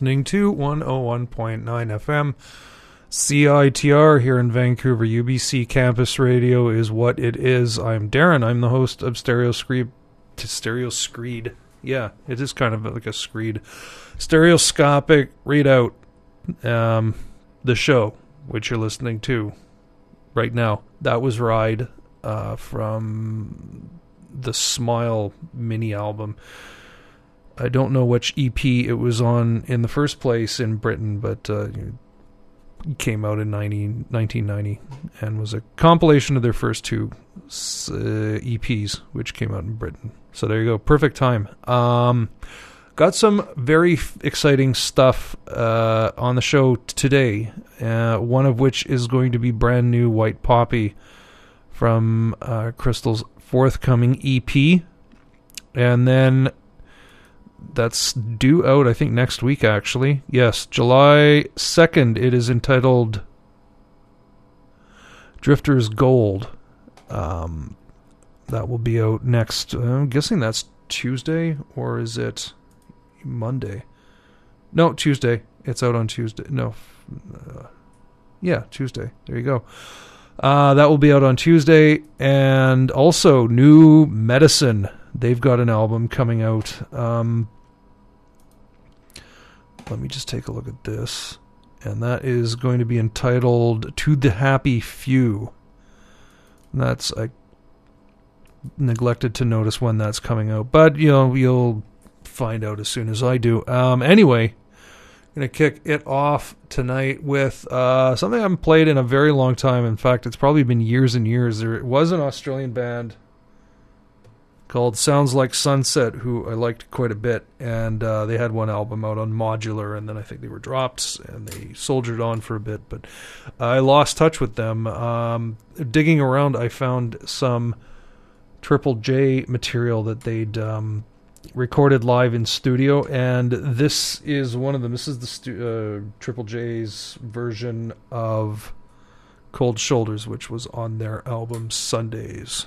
listening to 101.9 FM. CITR here in Vancouver. UBC Campus Radio is what it is. I'm Darren. I'm the host of Stereo Screed. Stereo Screed. Yeah, it is kind of like a screed. Stereoscopic readout. Um, the show, which you're listening to right now. That was Ride uh, from the Smile mini album. I don't know which EP it was on in the first place in Britain, but uh, came out in 90, 1990 and was a compilation of their first two uh, EPs, which came out in Britain. So there you go, perfect time. Um, got some very f- exciting stuff uh, on the show today. Uh, one of which is going to be brand new White Poppy from uh, Crystal's forthcoming EP, and then that's due out, I think, next week, actually. Yes, July 2nd. It is entitled Drifter's Gold. Um, that will be out next. I'm guessing that's Tuesday, or is it Monday? No, Tuesday. It's out on Tuesday. No. Uh, yeah, Tuesday. There you go. Uh, that will be out on Tuesday. And also, New Medicine They've got an album coming out. Um, let me just take a look at this. And that is going to be entitled To the Happy Few. And that's, I neglected to notice when that's coming out. But, you know, you'll find out as soon as I do. Um, anyway, I'm going to kick it off tonight with uh, something I haven't played in a very long time. In fact, it's probably been years and years. There was an Australian band called Sounds Like Sunset, who I liked quite a bit, and uh, they had one album out on Modular, and then I think they were dropped, and they soldiered on for a bit, but I lost touch with them. Um, digging around, I found some Triple J material that they'd um, recorded live in studio, and this is one of them. This is the stu- uh, Triple J's version of Cold Shoulders, which was on their album Sundays.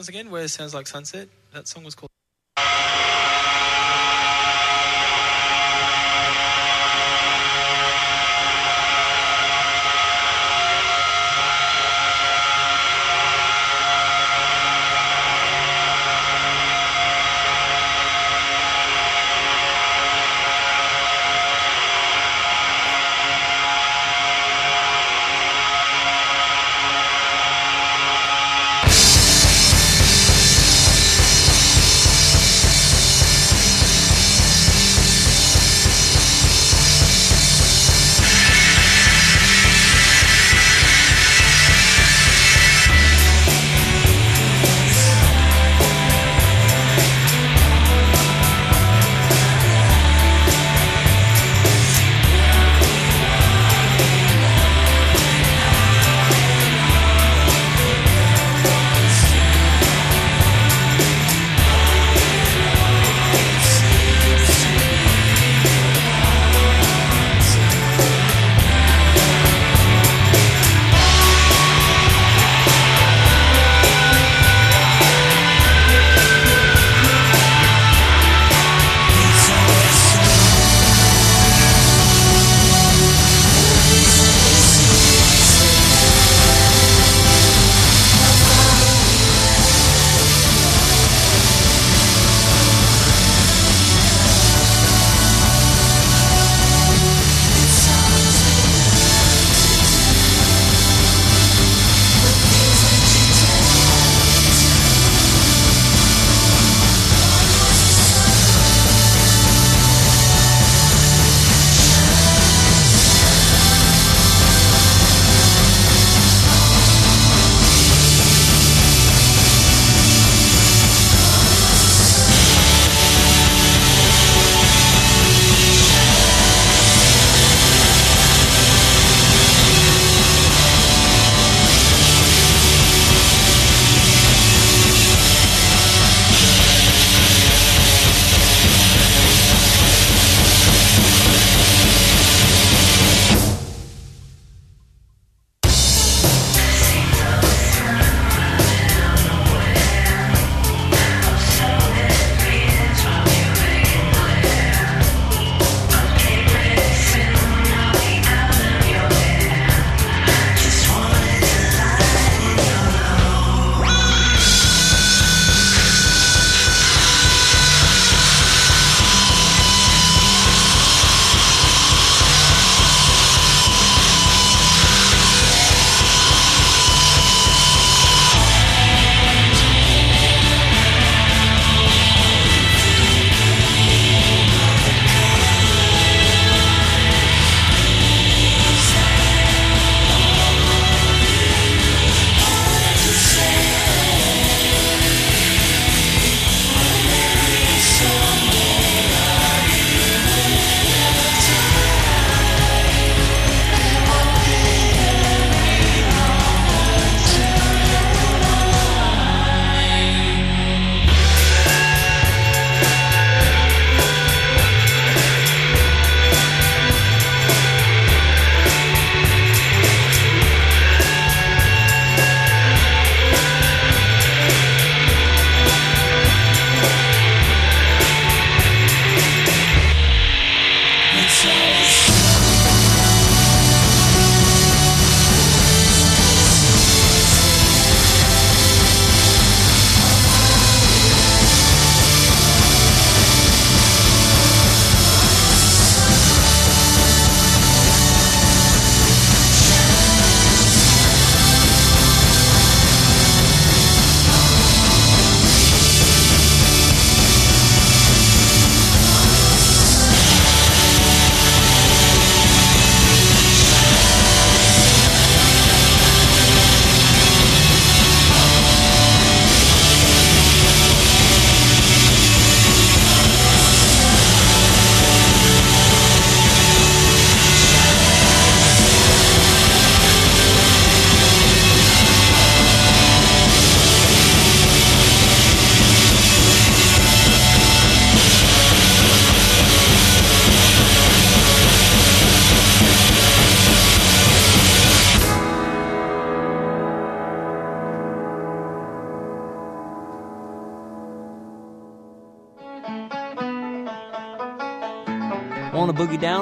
once again, where it sounds like sunset. That song was called.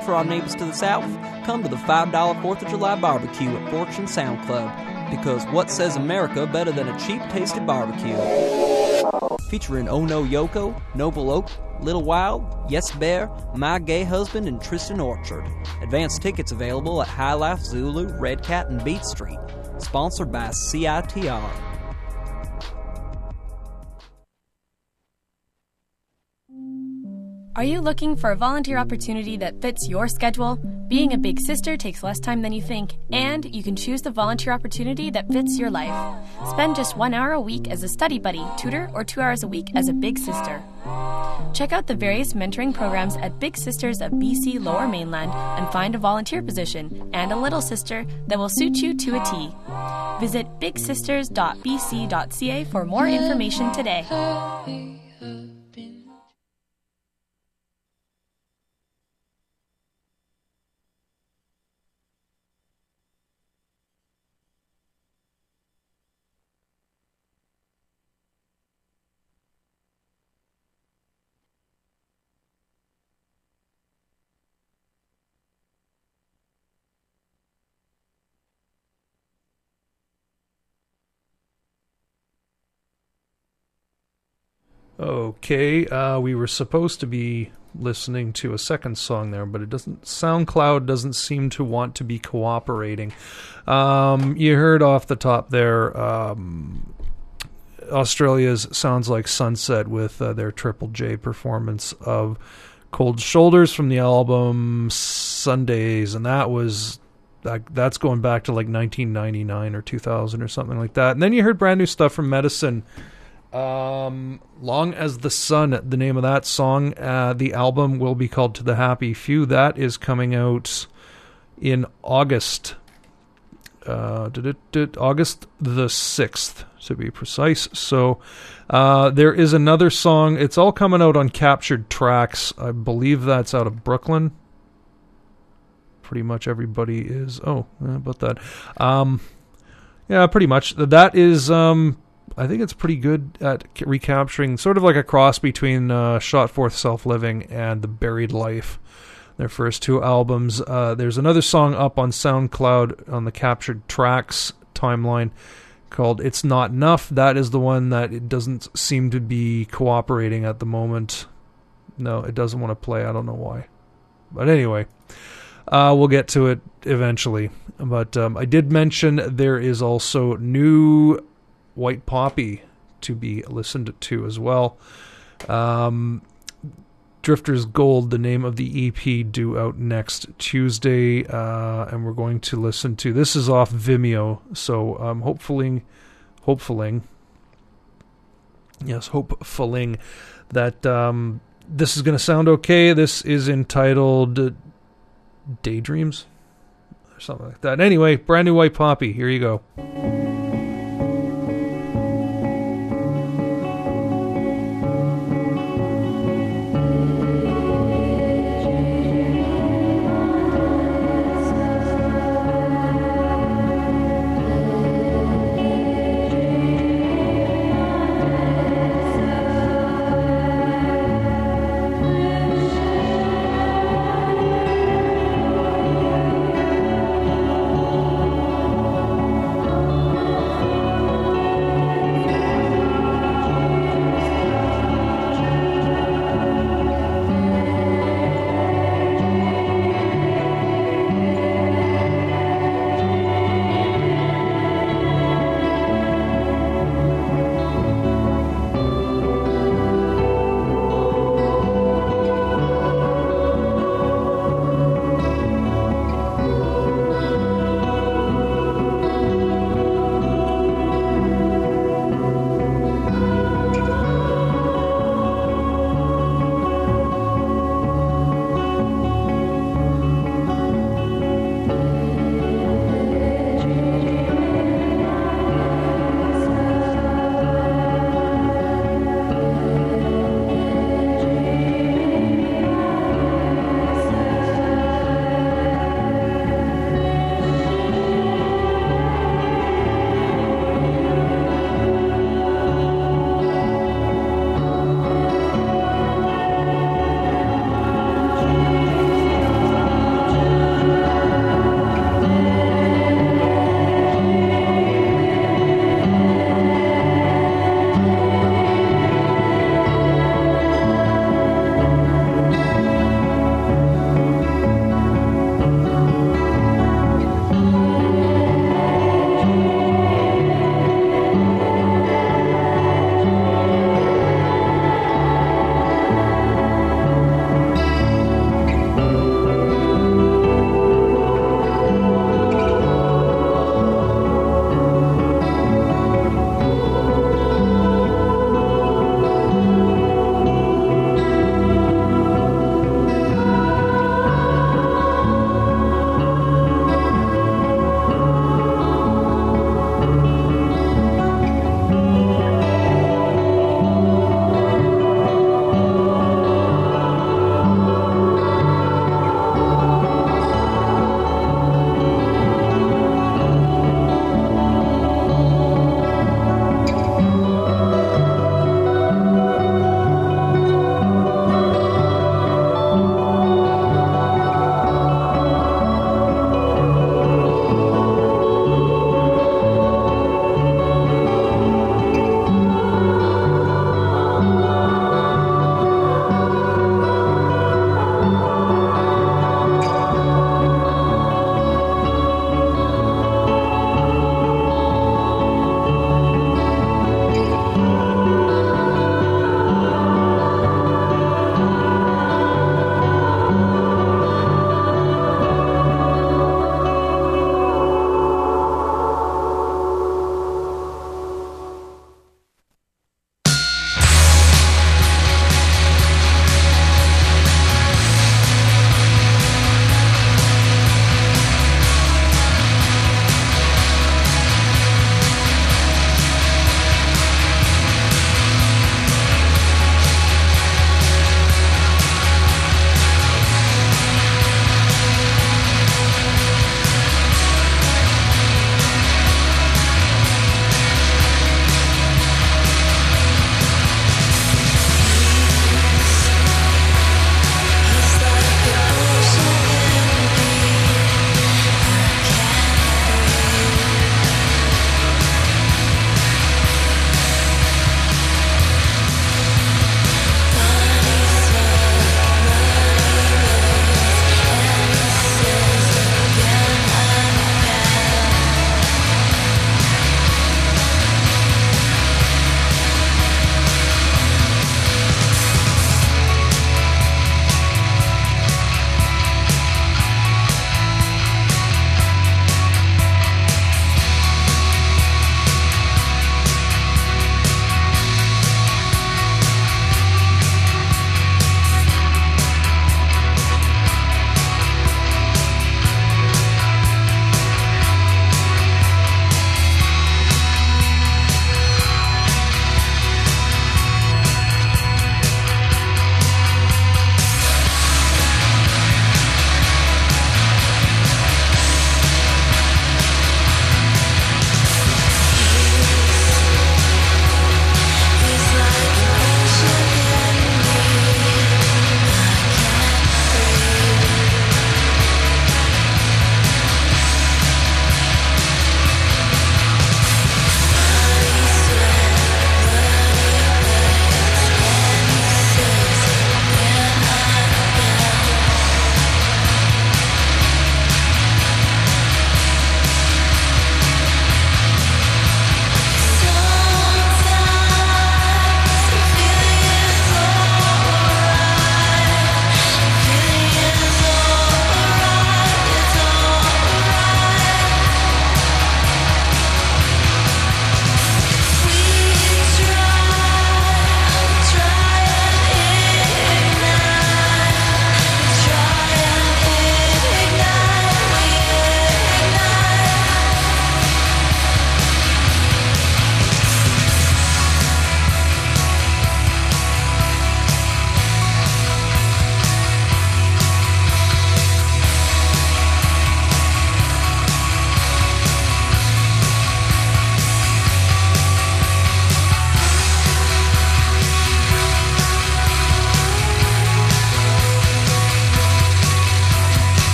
For our neighbors to the south? Come to the $5 4th of July barbecue at Fortune Sound Club. Because what says America better than a cheap tasted barbecue? Featuring Oh No Yoko, Noble Oak, Little Wild, Yes Bear, My Gay Husband, and Tristan Orchard. Advance tickets available at High Life Zulu, Red Cat, and Beat Street. Sponsored by CITR. Are you looking for a volunteer opportunity that fits your schedule? Being a big sister takes less time than you think, and you can choose the volunteer opportunity that fits your life. Spend just one hour a week as a study buddy, tutor, or two hours a week as a big sister. Check out the various mentoring programs at Big Sisters of BC Lower Mainland and find a volunteer position and a little sister that will suit you to a T. Visit bigsisters.bc.ca for more information today. Okay, uh, we were supposed to be listening to a second song there, but it doesn't. SoundCloud doesn't seem to want to be cooperating. Um, you heard off the top there. Um, Australia's sounds like Sunset with uh, their Triple J performance of Cold Shoulders from the album Sundays, and that was that, that's going back to like 1999 or 2000 or something like that. And then you heard brand new stuff from Medicine. Um, Long as the Sun, the name of that song. Uh, the album will be called To the Happy Few. That is coming out in August. Uh, August the 6th, to be precise. So uh, there is another song. It's all coming out on Captured Tracks. I believe that's out of Brooklyn. Pretty much everybody is. Oh, about that. Um, yeah, pretty much. That is um, I think it's pretty good at recapturing sort of like a cross between uh, Shot Forth Self Living and The Buried Life, their first two albums. Uh, there's another song up on SoundCloud on the captured tracks timeline called It's Not Enough. That is the one that it doesn't seem to be cooperating at the moment. No, it doesn't want to play. I don't know why. But anyway, uh, we'll get to it eventually. But um, I did mention there is also new White Poppy to be listened to as well. Um, Drifter's Gold, the name of the EP, due out next Tuesday, uh, and we're going to listen to. This is off Vimeo, so um, hopefully, hopefully, yes, hopefully that um, this is going to sound okay. This is entitled Daydreams or something like that. Anyway, brand new White Poppy. Here you go.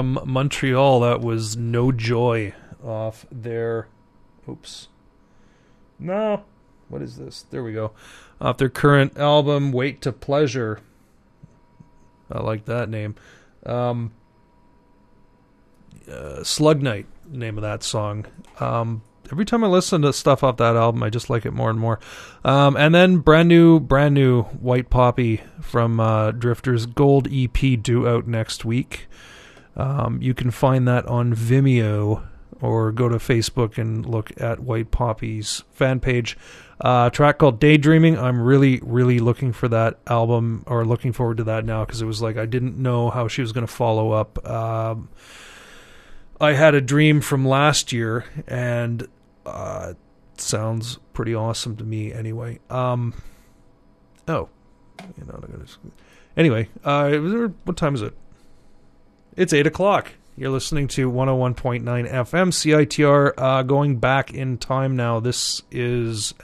From Montreal, that was No Joy off their. Oops. No. What is this? There we go. Off their current album, Wait to Pleasure. I like that name. Um, uh, Slug Night, name of that song. Um, every time I listen to stuff off that album, I just like it more and more. Um, and then brand new, brand new White Poppy from uh, Drifter's Gold EP due out next week. Um, you can find that on Vimeo or go to Facebook and look at White Poppy's fan page. Uh, track called Daydreaming. I'm really, really looking for that album or looking forward to that now because it was like I didn't know how she was going to follow up. Um, I had a dream from last year and uh, sounds pretty awesome to me anyway. Um, oh, you know, anyway, uh, what time is it? It's eight o'clock. You're listening to 101.9 FM CITR. Uh, going back in time now, this is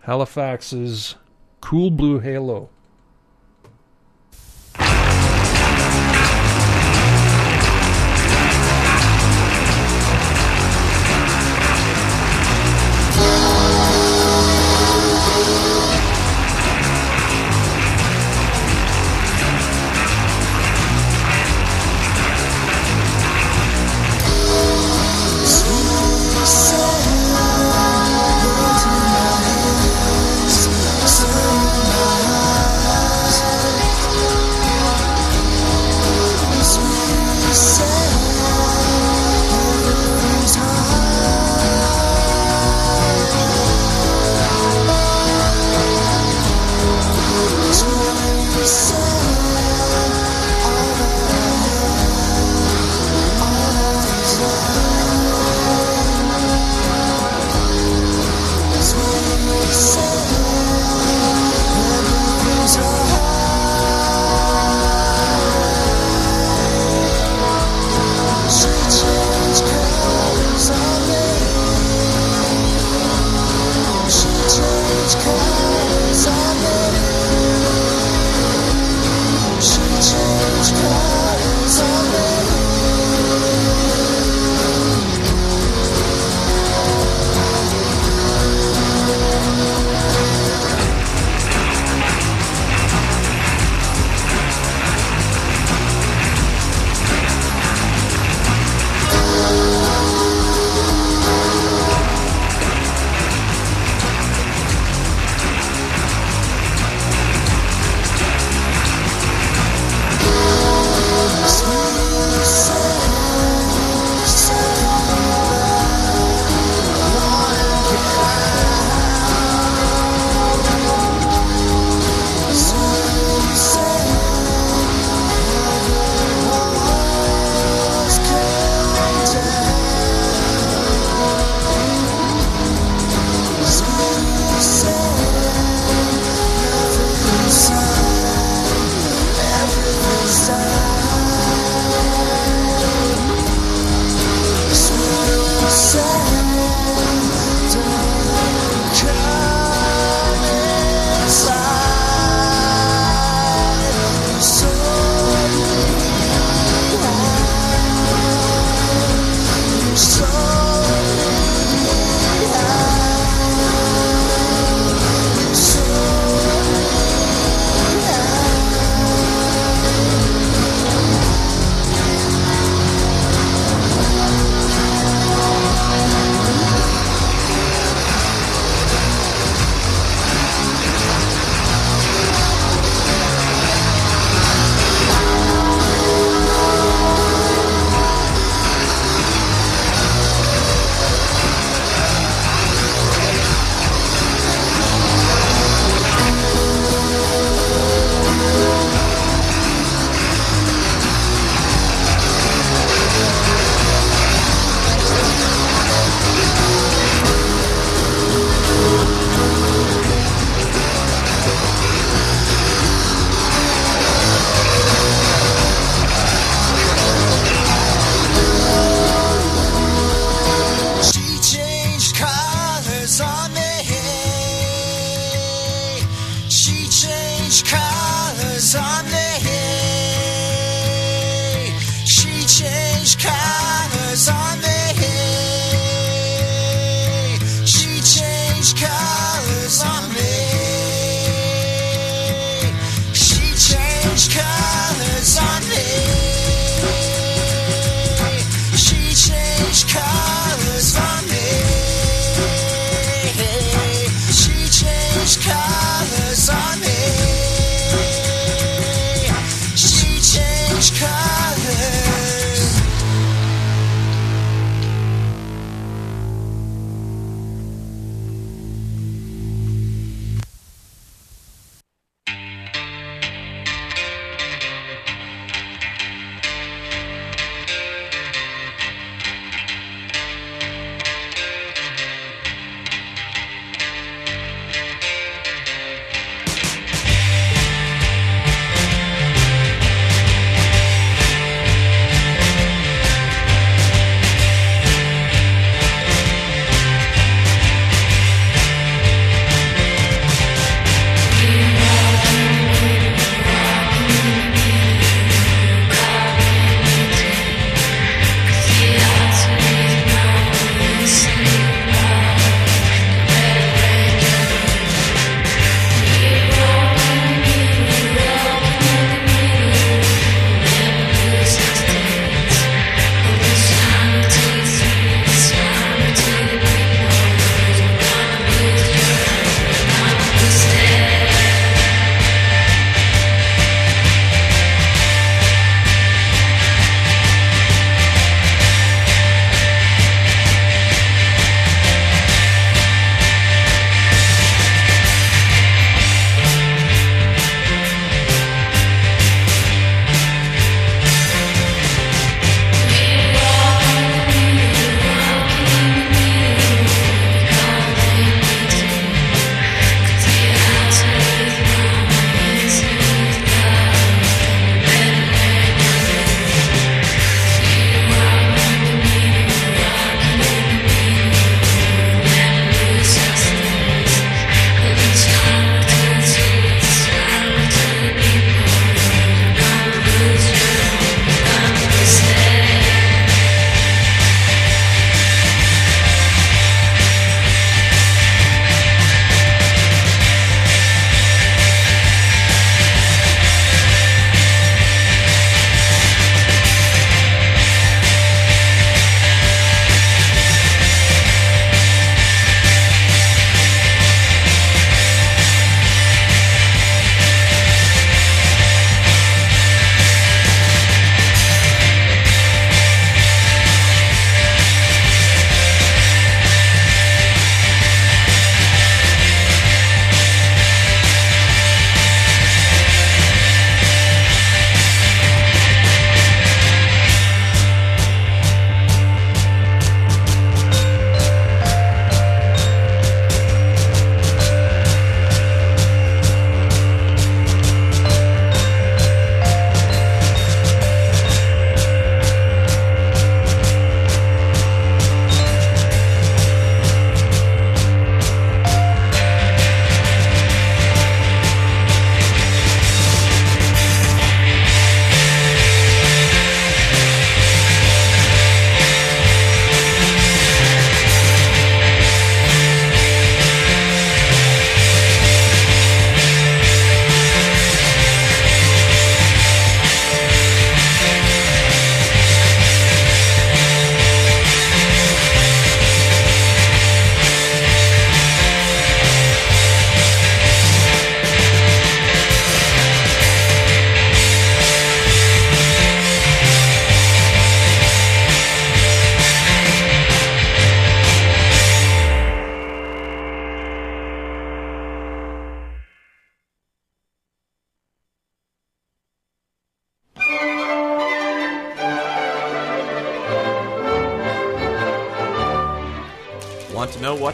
Halifax's Cool Blue Halo.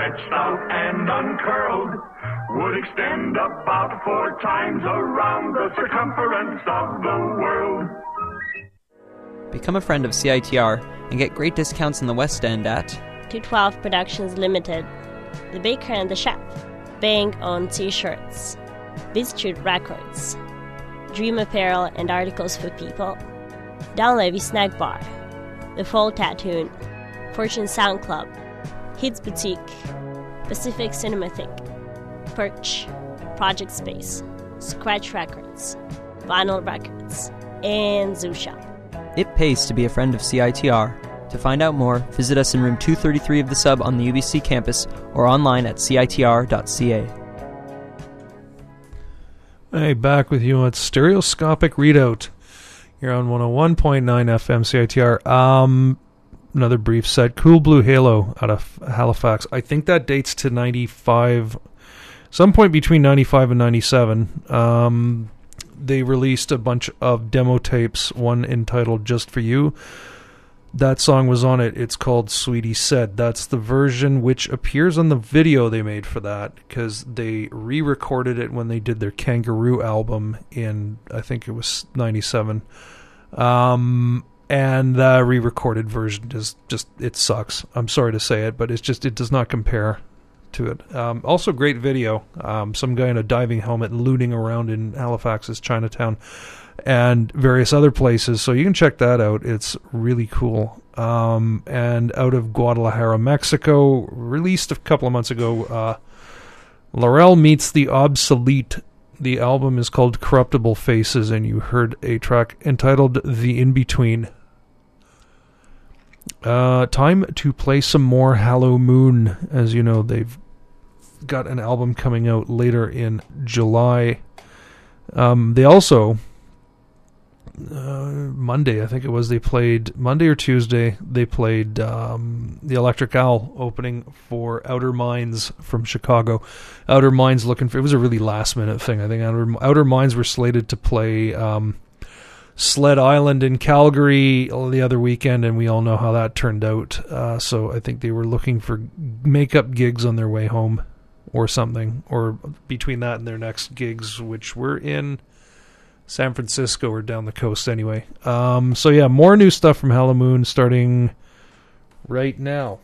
stretched out and uncurled, would extend about four times around the circumference of the world. Become a friend of CITR and get great discounts in the West End at 212 Productions Limited, The Baker and the Chef, Bang on T-shirts, Beatstreet Records, Dream Apparel and Articles for People, Dunlevy Snack Bar, The Full Tattoo, Fortune Sound Club, Hits Boutique, Pacific Cinematheque, Perch, Project Space, Scratch Records, Vinyl Records, and Zoo Shop. It pays to be a friend of CITR. To find out more, visit us in room 233 of the sub on the UBC campus or online at citr.ca. Hey, back with you on Stereoscopic Readout. You're on 101.9 FM CITR. Um, another brief set. Cool Blue Halo out of Halifax. I think that dates to 95, some point between 95 and 97. Um, they released a bunch of demo tapes, one entitled Just For You. That song was on it. It's called Sweetie Said. That's the version which appears on the video they made for that because they re recorded it when they did their Kangaroo album in, I think it was 97. Um, and the re recorded version is just, it sucks. I'm sorry to say it, but it's just, it does not compare to it. Um, also, great video. Um, some guy in a diving helmet looting around in Halifax's Chinatown and various other places. So you can check that out. It's really cool. Um, and out of Guadalajara, Mexico, released a couple of months ago, uh, Laurel meets the obsolete. The album is called Corruptible Faces, and you heard a track entitled The In Between. Uh, time to play some more Hallow Moon. As you know, they've got an album coming out later in July. Um, they also uh, Monday, I think it was. They played Monday or Tuesday. They played um, the Electric Owl opening for Outer Minds from Chicago. Outer Minds looking for it was a really last minute thing. I think Outer, Outer Minds were slated to play um, Sled Island in Calgary the other weekend, and we all know how that turned out. Uh, so I think they were looking for makeup gigs on their way home, or something, or between that and their next gigs, which were in. San Francisco or down the coast anyway. Um, so yeah, more new stuff from Hallow Moon starting right now.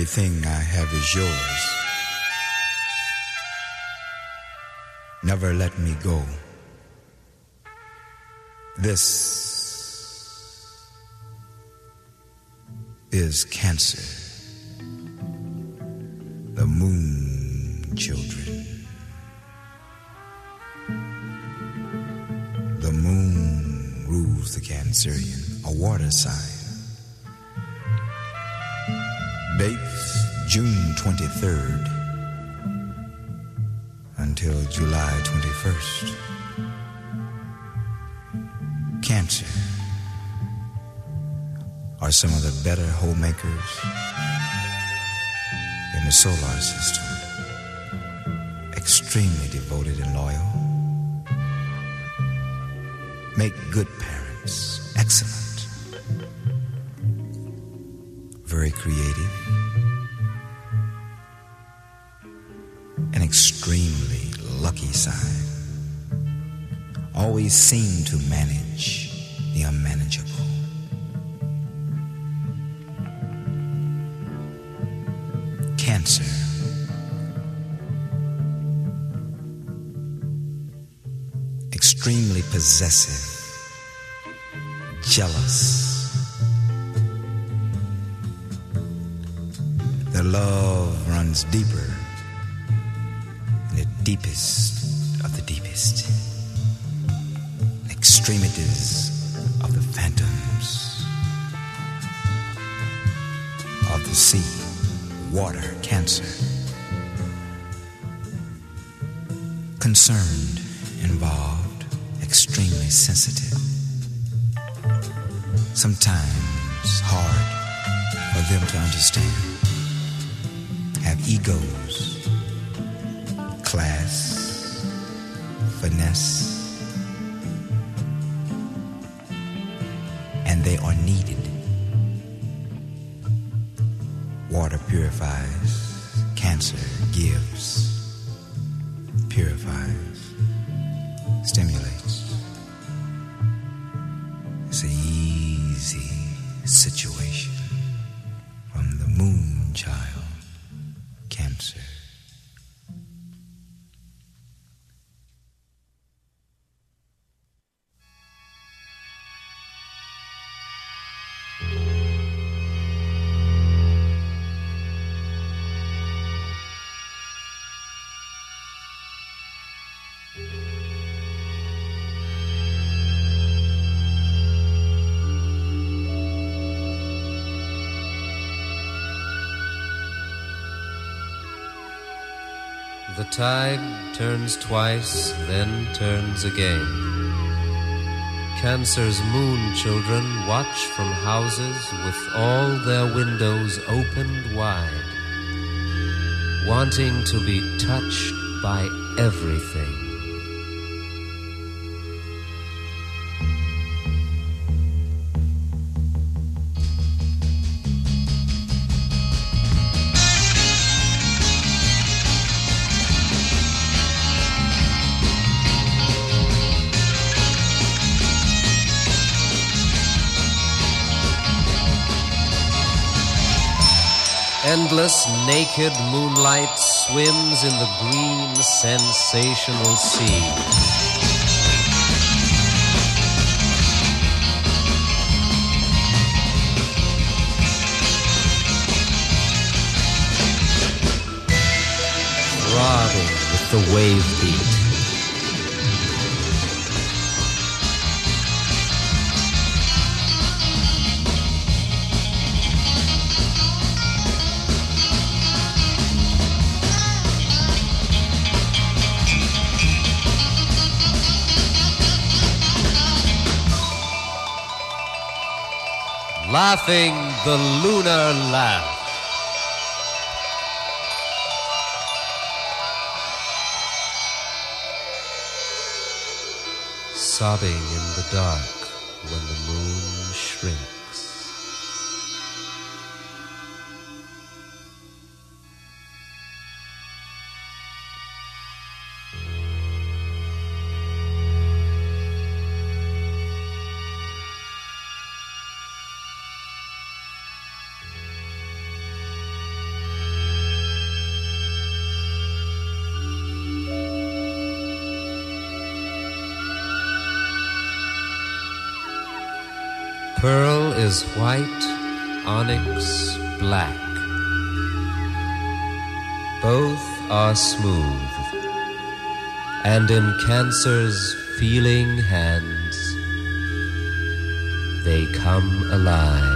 Everything I have is yours. Never let me go. This is cancer. The moon children. The moon rules the Cancerian, a water sign. Dates June 23rd until July 21st. Cancer are some of the better homemakers in the solar system. Extremely devoted and loyal. Make good parents. Excellent. Very creative. An extremely lucky sign. Always seem to manage the unmanageable. Cancer. Extremely possessive, jealous. Their love runs deeper deepest of the deepest. Extremities of the phantoms of the sea, water, cancer. Concerned, involved, extremely sensitive. Sometimes hard for them to understand. Have egos, class, finesse, and they are needed. Water purifies, cancer gives, purifies, stimulates. Tide turns twice, then turns again. Cancer's moon children watch from houses with all their windows opened wide, wanting to be touched by everything. Endless naked moonlight swims in the green sensational sea. Throbbing with the wave beat. Laughing the lunar laugh. Sobbing in the dark is white, onyx black. Both are smooth, and in Cancer's feeling hands, they come alive.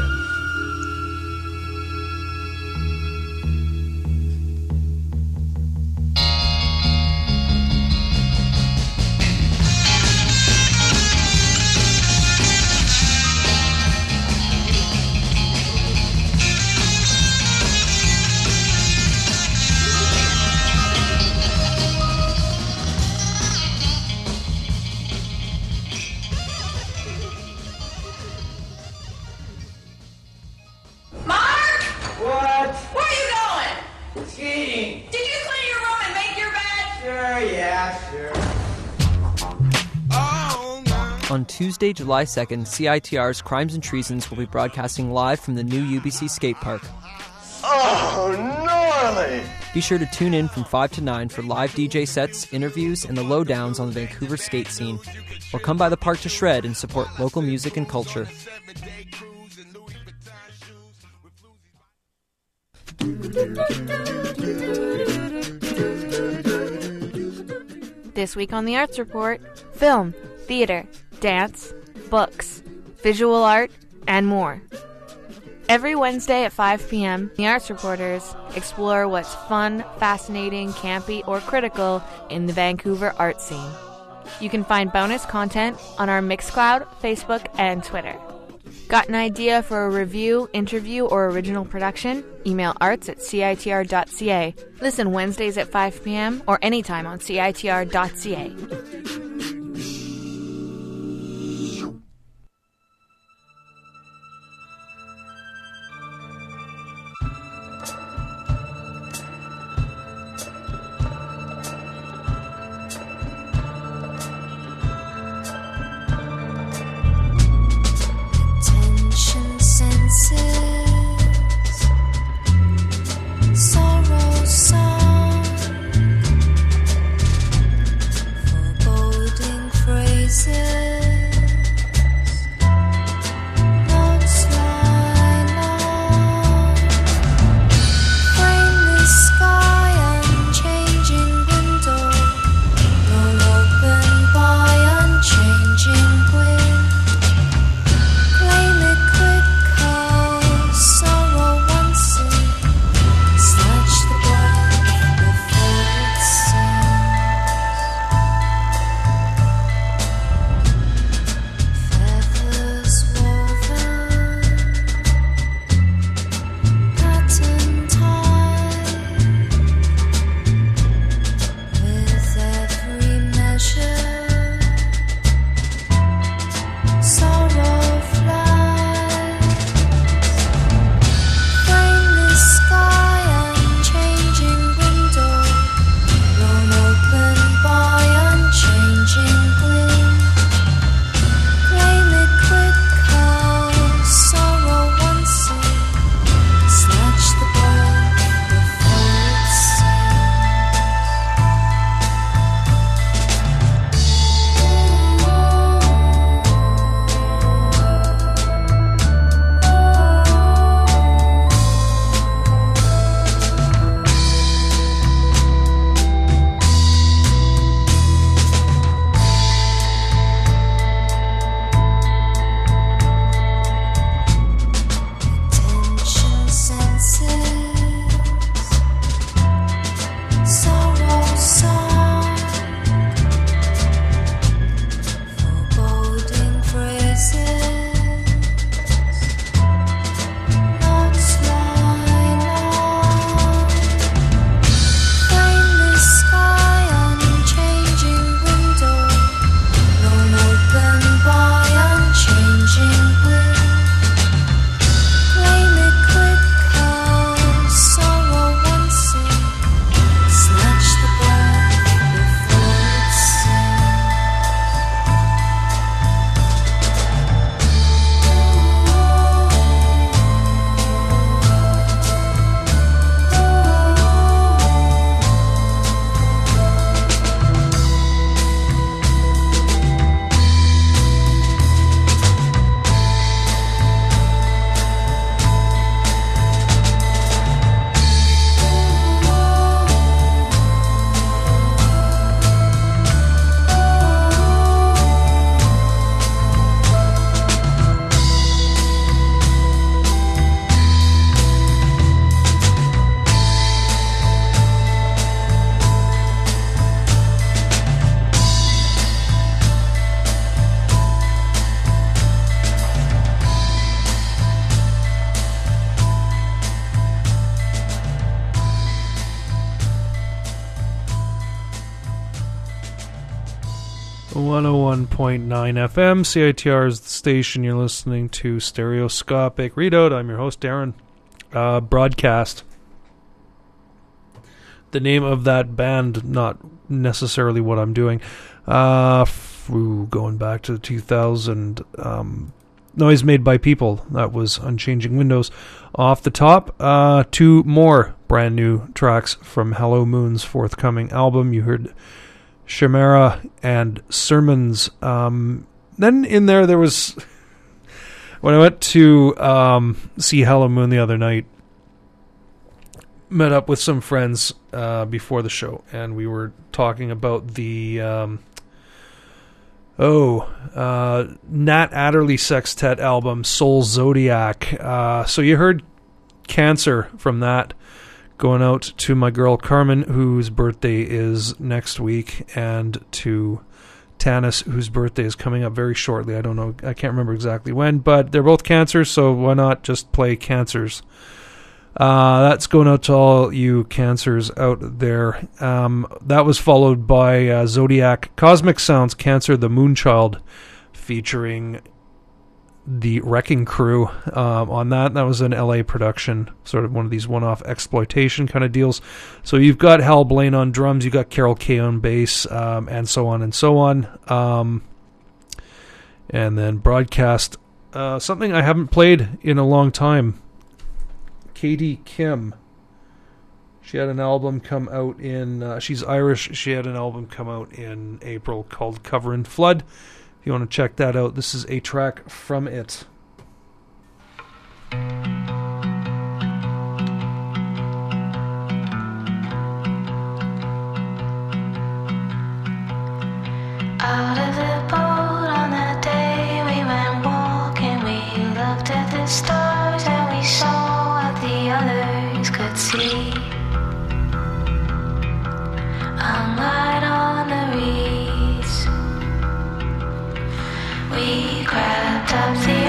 On Tuesday, July 2nd, CITR's Crimes and Treasons will be broadcasting live from the new UBC skate park. Oh, gnarly! Be sure to tune in from 5 to 9 for live DJ sets, interviews, and the lowdowns on the Vancouver skate scene. Or come by the park to shred and support local music and culture. This week on the Arts Report film, theater, dance, books, visual art, and more. Every Wednesday at 5 p.m., the Arts Reporters explore what's fun, fascinating, campy, or critical in the Vancouver art scene. You can find bonus content on our Mixcloud, Facebook, and Twitter. Got an idea for a review, interview, or original production? Email arts at citr.ca. Listen Wednesdays at 5 p.m. or anytime on citr.ca. phrases, 101.9 FM. CITR is the station you're listening to. Stereoscopic Readout. I'm your host, Darren. Uh, broadcast. The name of that band, not necessarily what I'm doing. Uh, f- ooh, going back to the 2000. Um, noise made by people. That was Unchanging Windows. Off the top, uh, two more brand new tracks from Hello Moon's forthcoming album. You heard Chimera and Sermons. Um, then in there, there was. When I went to um, see Hello Moon the other night, met up with some friends uh, before the show, and we were talking about the. Um, Oh, uh, Nat Adderley Sextet album, Soul Zodiac. Uh, so you heard Cancer from that. Going out to my girl Carmen, whose birthday is next week, and to Tanis, whose birthday is coming up very shortly. I don't know, I can't remember exactly when, but they're both cancers, so why not just play cancers? Uh, that's going out to all you cancers out there. Um, that was followed by uh, Zodiac Cosmic Sounds Cancer the Moonchild featuring the Wrecking Crew um, on that. That was an LA production, sort of one of these one off exploitation kind of deals. So you've got Hal Blaine on drums, you've got Carol Kaye on bass, um, and so on and so on. Um, and then broadcast uh, something I haven't played in a long time. Katie Kim. She had an album come out in. Uh, she's Irish. She had an album come out in April called Cover and Flood. You want to check that out, this is a track from it. Out of the boat on that day we went walking, we looked at the stars and we saw what the others could see. A light on We crept up the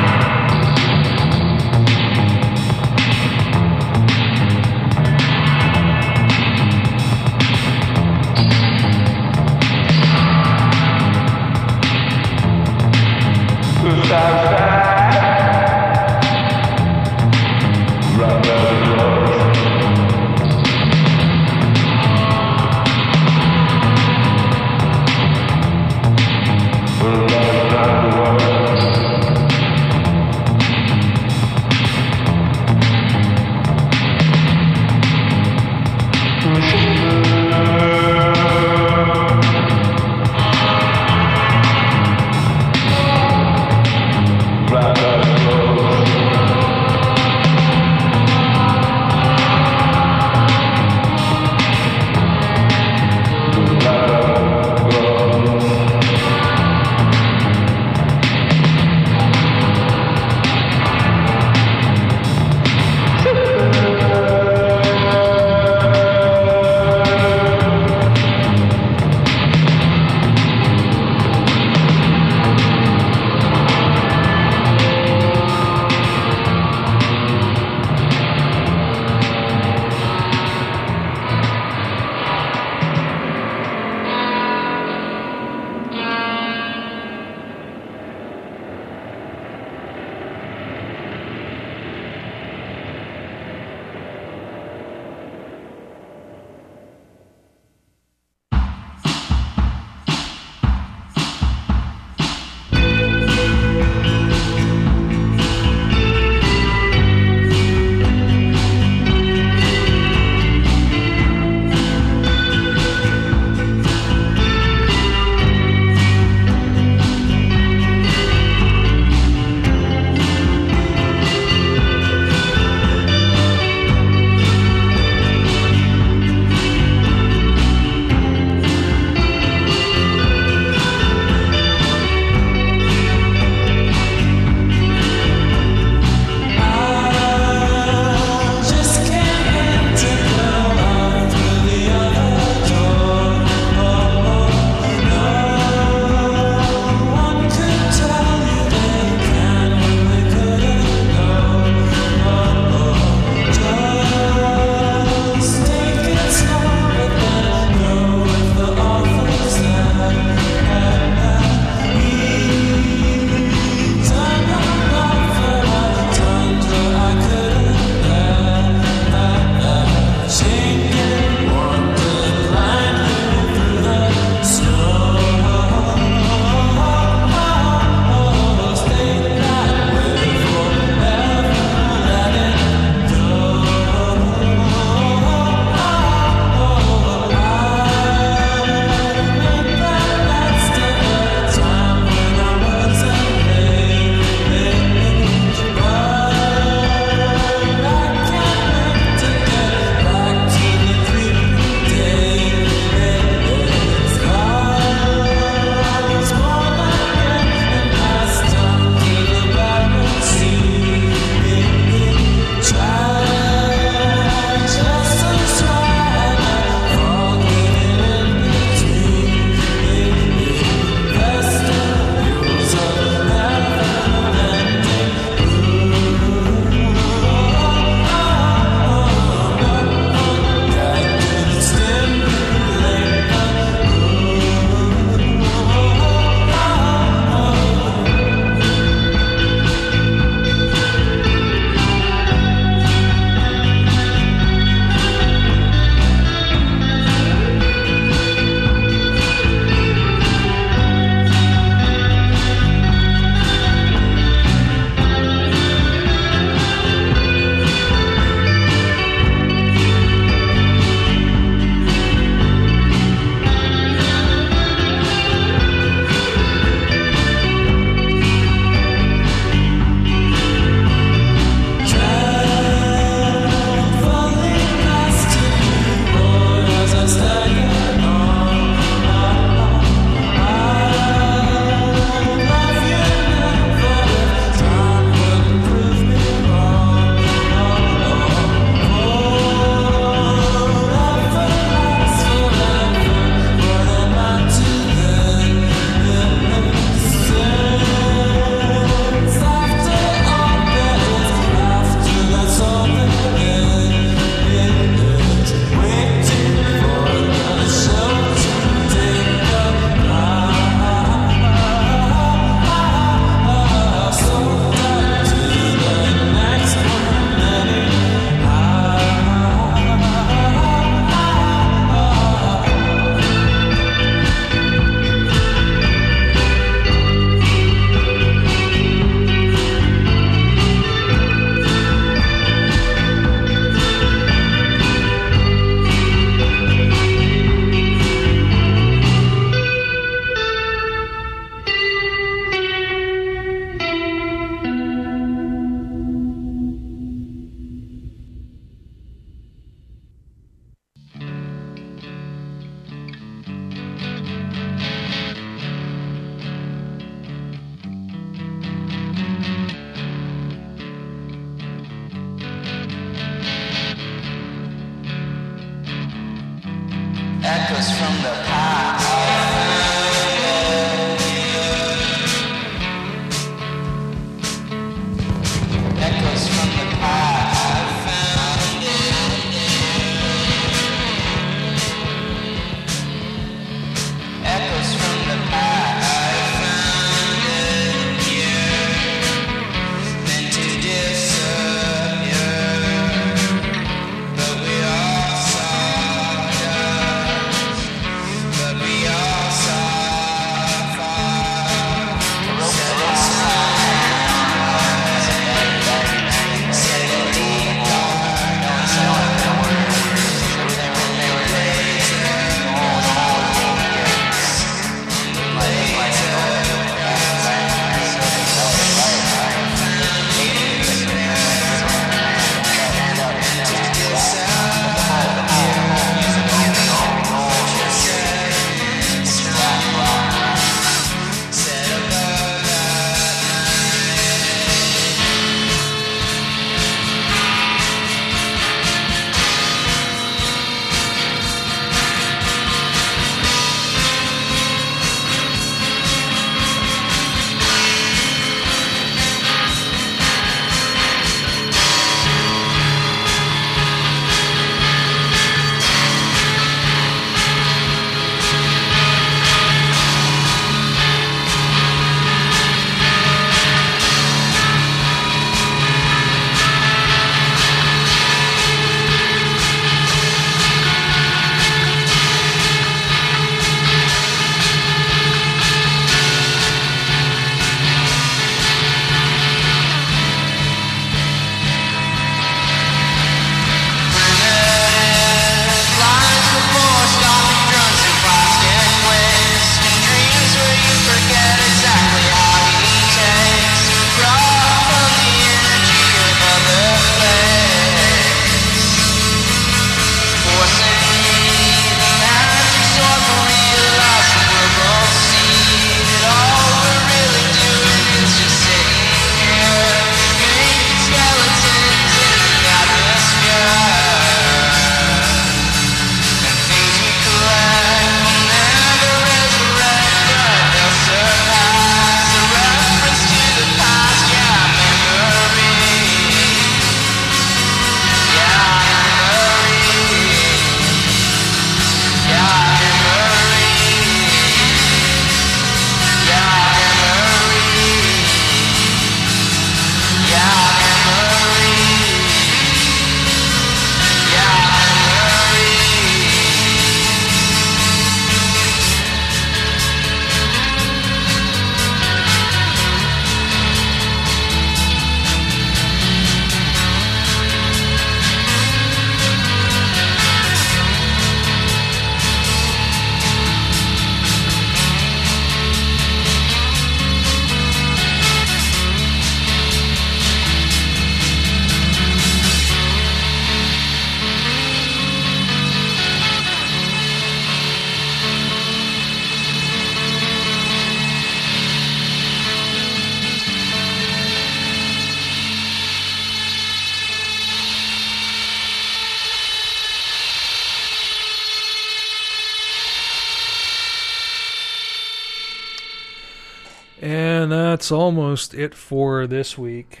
And that's almost it for this week.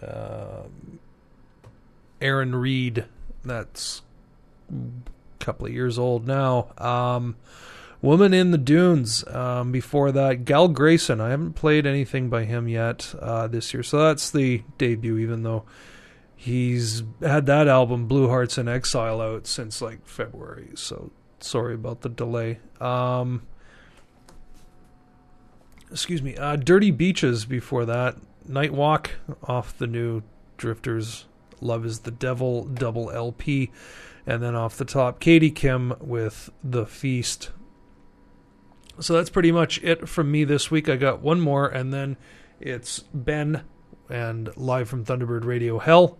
Um Aaron Reed, that's a couple of years old now. Um, Woman in the Dunes. Um, before that, Gal Grayson. I haven't played anything by him yet uh, this year, so that's the debut. Even though he's had that album, Blue Hearts in Exile, out since like February. So sorry about the delay. Um, excuse me. Uh, Dirty Beaches. Before that, Night Walk off the new Drifters. Love is the Devil double LP. And then off the top, Katie Kim with The Feast. So that's pretty much it from me this week. I got one more, and then it's Ben and live from Thunderbird Radio Hell.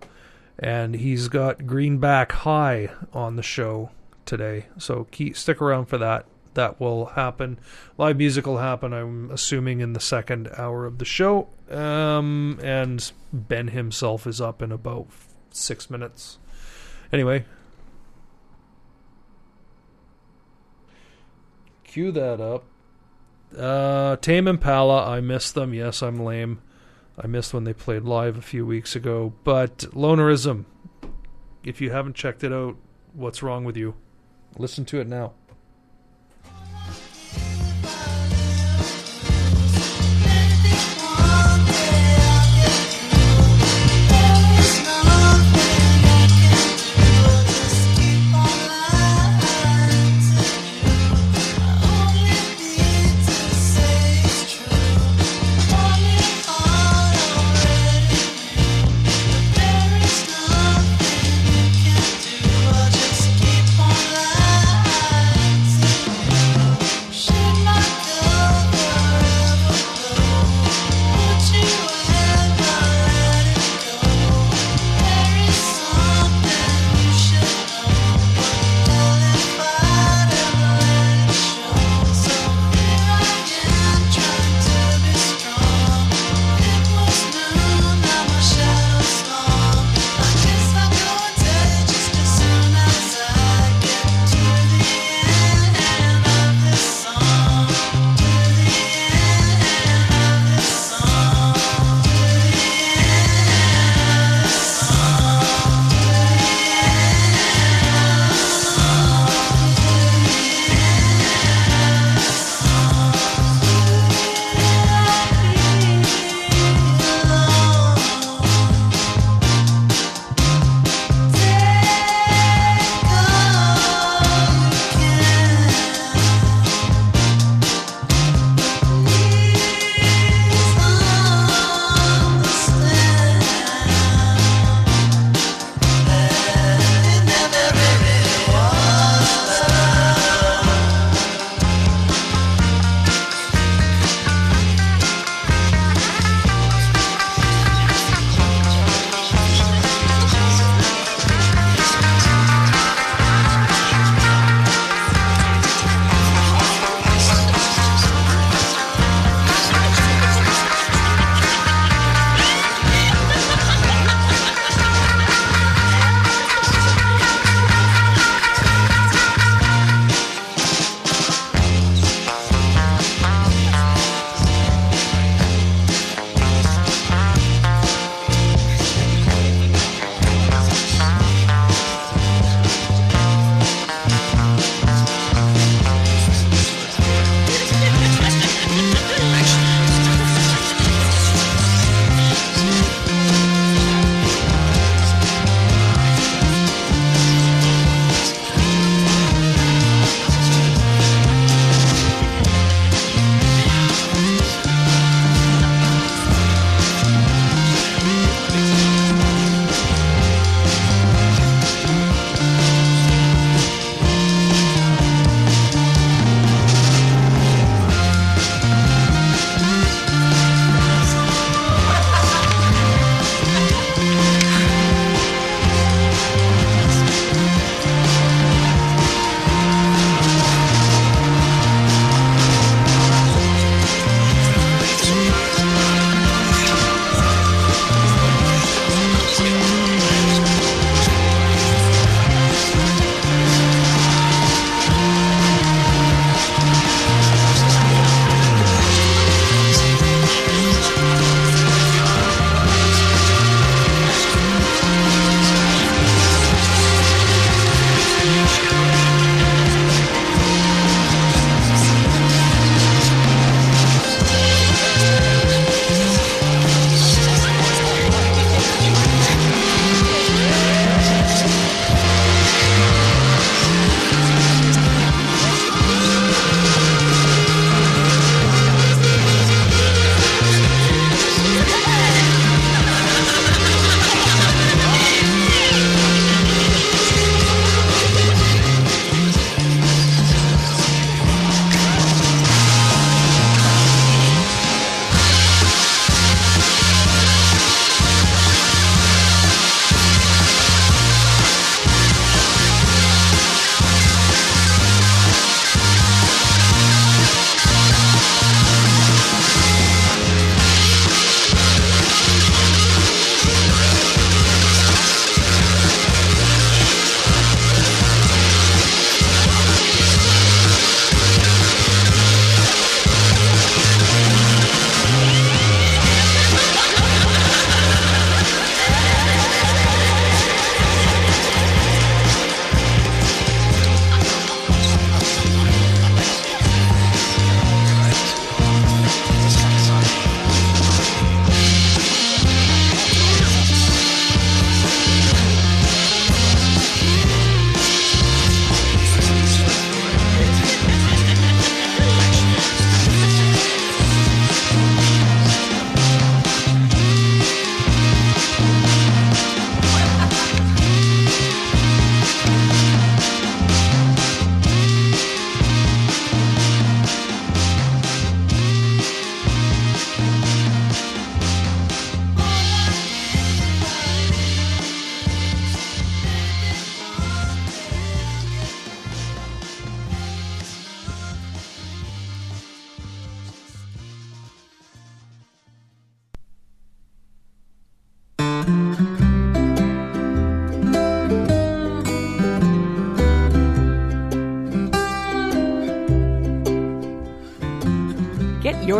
And he's got Greenback High on the show today. So keep, stick around for that. That will happen. Live music will happen, I'm assuming, in the second hour of the show. Um, and Ben himself is up in about six minutes. Anyway, Cue that up. Uh, Tame Impala, I miss them. Yes, I'm lame. I missed when they played live a few weeks ago. But Lonerism, if you haven't checked it out, what's wrong with you? Listen to it now.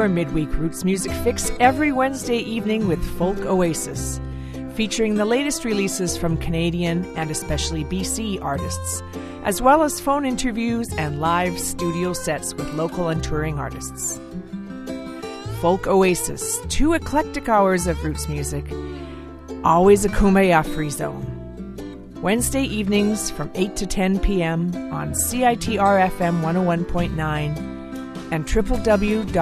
Your midweek roots music fix every Wednesday evening with Folk Oasis, featuring the latest releases from Canadian and especially BC artists, as well as phone interviews and live studio sets with local and touring artists. Folk Oasis, two eclectic hours of roots music, always a kumbaya free zone. Wednesday evenings from 8 to 10 p.m. on CITR FM 101.9 and www.citr.ca.